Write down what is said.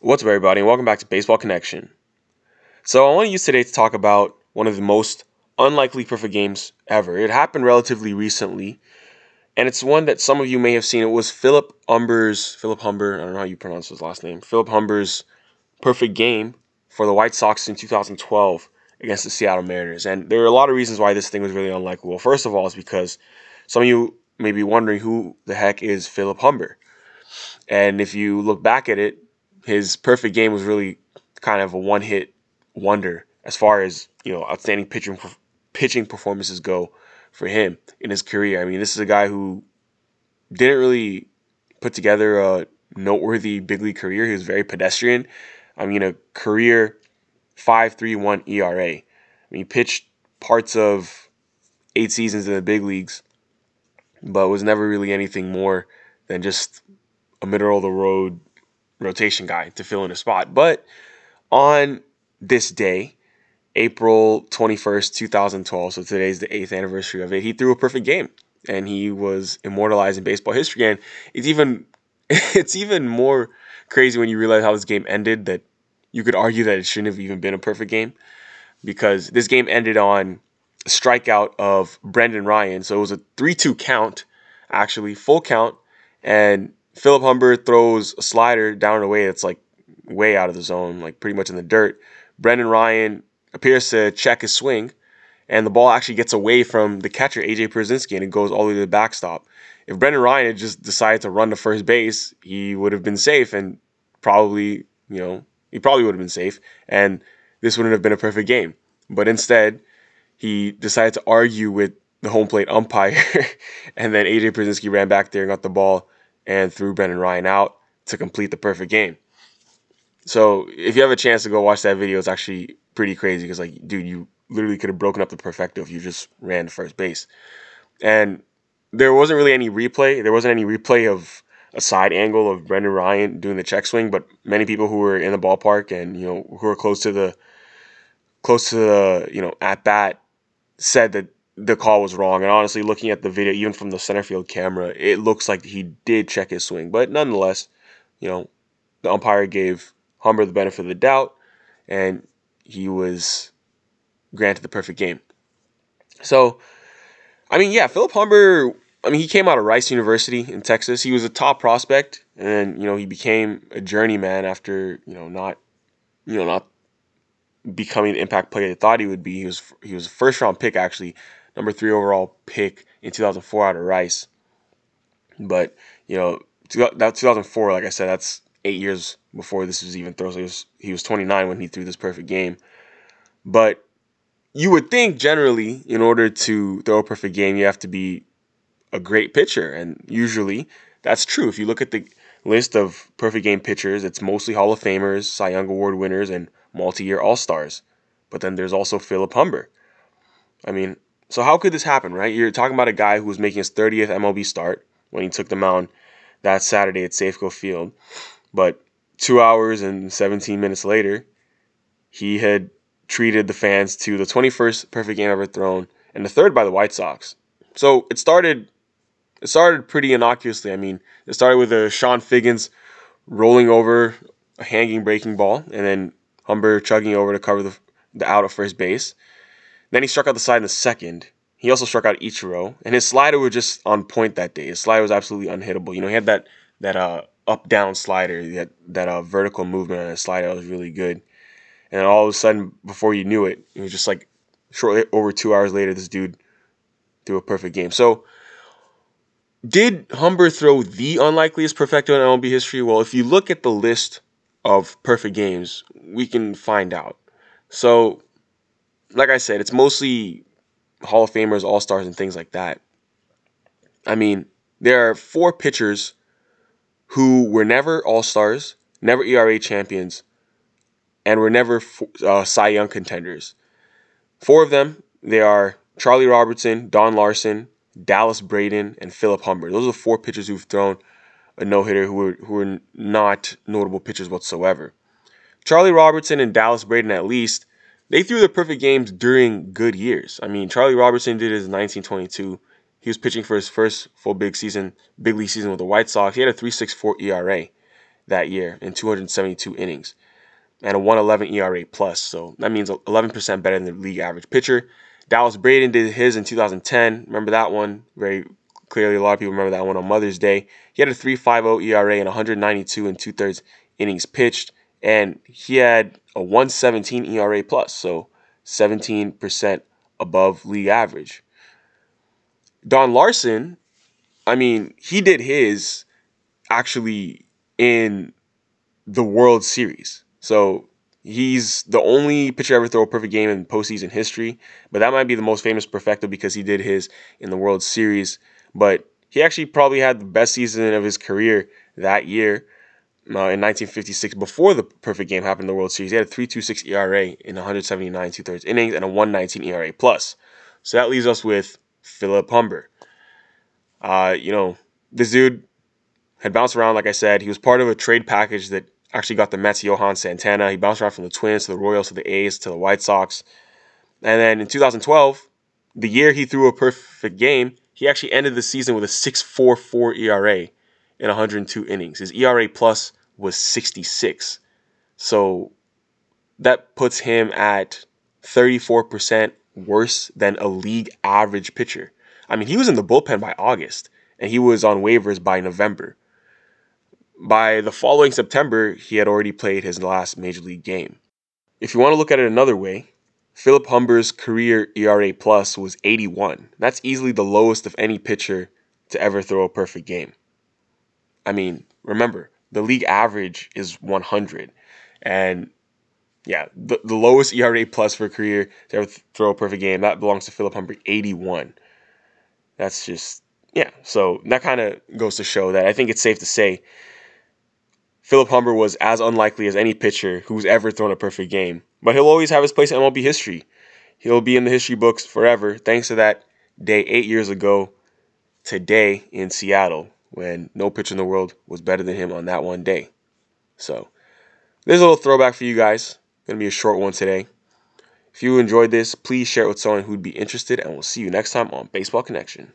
What's up, everybody, and welcome back to Baseball Connection. So, I want to use today to talk about one of the most unlikely perfect games ever. It happened relatively recently, and it's one that some of you may have seen. It was Philip Humber's, Philip Humber, I don't know how you pronounce his last name, Philip Humber's perfect game for the White Sox in 2012 against the Seattle Mariners. And there are a lot of reasons why this thing was really unlikely. Well, first of all, is because some of you may be wondering who the heck is Philip Humber. And if you look back at it, his perfect game was really kind of a one hit wonder as far as you know outstanding pitching pitching performances go for him in his career. I mean, this is a guy who didn't really put together a noteworthy big league career. He was very pedestrian. I mean, a career 5.31 ERA. I mean, he pitched parts of eight seasons in the big leagues, but was never really anything more than just a middle of the road rotation guy to fill in a spot. But on this day, April 21st, 2012, so today's the eighth anniversary of it, he threw a perfect game and he was immortalized in baseball history. And it's even it's even more crazy when you realize how this game ended that you could argue that it shouldn't have even been a perfect game because this game ended on a strikeout of Brendan Ryan. So it was a 3 2 count, actually, full count. And Philip Humber throws a slider down a way that's like way out of the zone, like pretty much in the dirt. Brendan Ryan appears to check his swing, and the ball actually gets away from the catcher, AJ Pierzynski, and it goes all the way to the backstop. If Brendan Ryan had just decided to run to first base, he would have been safe and probably, you know, he probably would have been safe, and this wouldn't have been a perfect game. But instead, he decided to argue with the home plate umpire, and then AJ Pierzynski ran back there and got the ball and threw Brendan Ryan out to complete the perfect game. So if you have a chance to go watch that video, it's actually pretty crazy because like, dude, you literally could have broken up the perfecto if you just ran to first base. And there wasn't really any replay. There wasn't any replay of a side angle of Brendan Ryan doing the check swing, but many people who were in the ballpark and you know who were close to the close to the you know at bat said that the call was wrong. And honestly, looking at the video, even from the center field camera, it looks like he did check his swing. But nonetheless, you know, the umpire gave Humber the benefit of the doubt, and he was granted the perfect game. So, I mean, yeah, Philip Humber. I mean, he came out of Rice University in Texas. He was a top prospect, and you know, he became a journeyman after you know not, you know, not becoming the impact player they thought he would be. He was he was a first round pick actually number three overall pick in 2004 out of Rice. But you know that 2004, like I said, that's eight years before this was even thrown. So he was, he was 29 when he threw this perfect game. But you would think generally, in order to throw a perfect game, you have to be a great pitcher, and usually that's true. If you look at the list of perfect game pitchers, it's mostly Hall of Famers, Cy Young Award winners, and multi-year All Stars. But then there's also Philip Humber. I mean, so how could this happen, right? You're talking about a guy who was making his 30th MLB start when he took the mound that Saturday at Safeco Field, but two hours and 17 minutes later, he had treated the fans to the 21st perfect game ever thrown and the third by the White Sox. So it started it started pretty innocuously. I mean, it started with a Chone Figgins rolling over a hanging breaking ball, and then Humber chugging over to cover the, the out at first base. Then he struck out the side in the second. He also struck out Ichiro, and his slider was just on point that day. His slider was absolutely unhittable. You know, he had that that uh, up down slider, that that uh, vertical movement on his slider was really good. And all of a sudden, before you knew it, it was just like shortly over two hours later, this dude threw a perfect game. So, did Humber throw the unlikeliest perfecto in MLB history? Well, if you look at the list of perfect games, we can find out. So, like I said, it's mostly Hall of Famers, All Stars, and things like that. I mean, there are four pitchers who were never All Stars, never ERA champions, and were never uh, Cy Young contenders. Four of them, they are Charlie Robertson, Don Larsen, Dallas Braden, and Philip Humber. Those are four pitchers who've thrown a no hitter who were who were not notable pitchers whatsoever. Charlie Robertson and Dallas Braden, at least, they threw the perfect games during good years. I mean, Charlie Robertson did his 1922. He was pitching for his first full big season, big league season with the White Sox. He had a 3.64 ERA, that year in 272 innings and a 111 ERA plus. So that means 11% better than the league average pitcher. Dallas Braden did his in 2010. Remember that one very clearly. A lot of people remember that one on Mother's Day. He had a 3.50 ERA and 192 and two thirds innings pitched, and he had a 117 ERA plus, so 17% above league average. Don Larsen, I mean, he did his actually in the World Series. So he's the only pitcher ever throw a perfect game in postseason history. But that might be the most famous perfecto because he did his in the World Series. But he actually probably had the best season of his career that year. In 1956, before the perfect game happened in the World Series, he had a 3.26 ERA in 179 two thirds innings and a 119 ERA plus. So that leaves us with Philip Humber. Uh, you know, this dude had bounced around, like I said. He was part of a trade package that actually got the Mets Johan Santana. He bounced around from the Twins to the Royals to the A's to the White Sox. And then in 2012, the year he threw a perfect game, he actually ended the season with a 6.44 ERA in 102 innings. His ERA plus was 66. So that puts him at 34% worse than a league average pitcher. I mean, he was in the bullpen by August and he was on waivers by November. By the following September, he had already played his last major league game. If you want to look at it another way, Philip Humber's career ERA plus was 81. That's easily the lowest of any pitcher to ever throw a perfect game. I mean, remember, the league average is 100. And yeah, the, the lowest ERA plus for a career to ever throw a perfect game, that belongs to Philip Humber, 81. That's just, yeah. So that kind of goes to show that I think it's safe to say Philip Humber was as unlikely as any pitcher who's ever thrown a perfect game, but he'll always have his place in MLB history. He'll be in the history books forever thanks to that day eight years ago today in Seattle when no pitcher in the world was better than him on that one day. So, there's a little throwback for you guys. Gonna be a short one today. If you enjoyed this, please share it with someone who'd be interested, and we'll see you next time on Baseball Connection.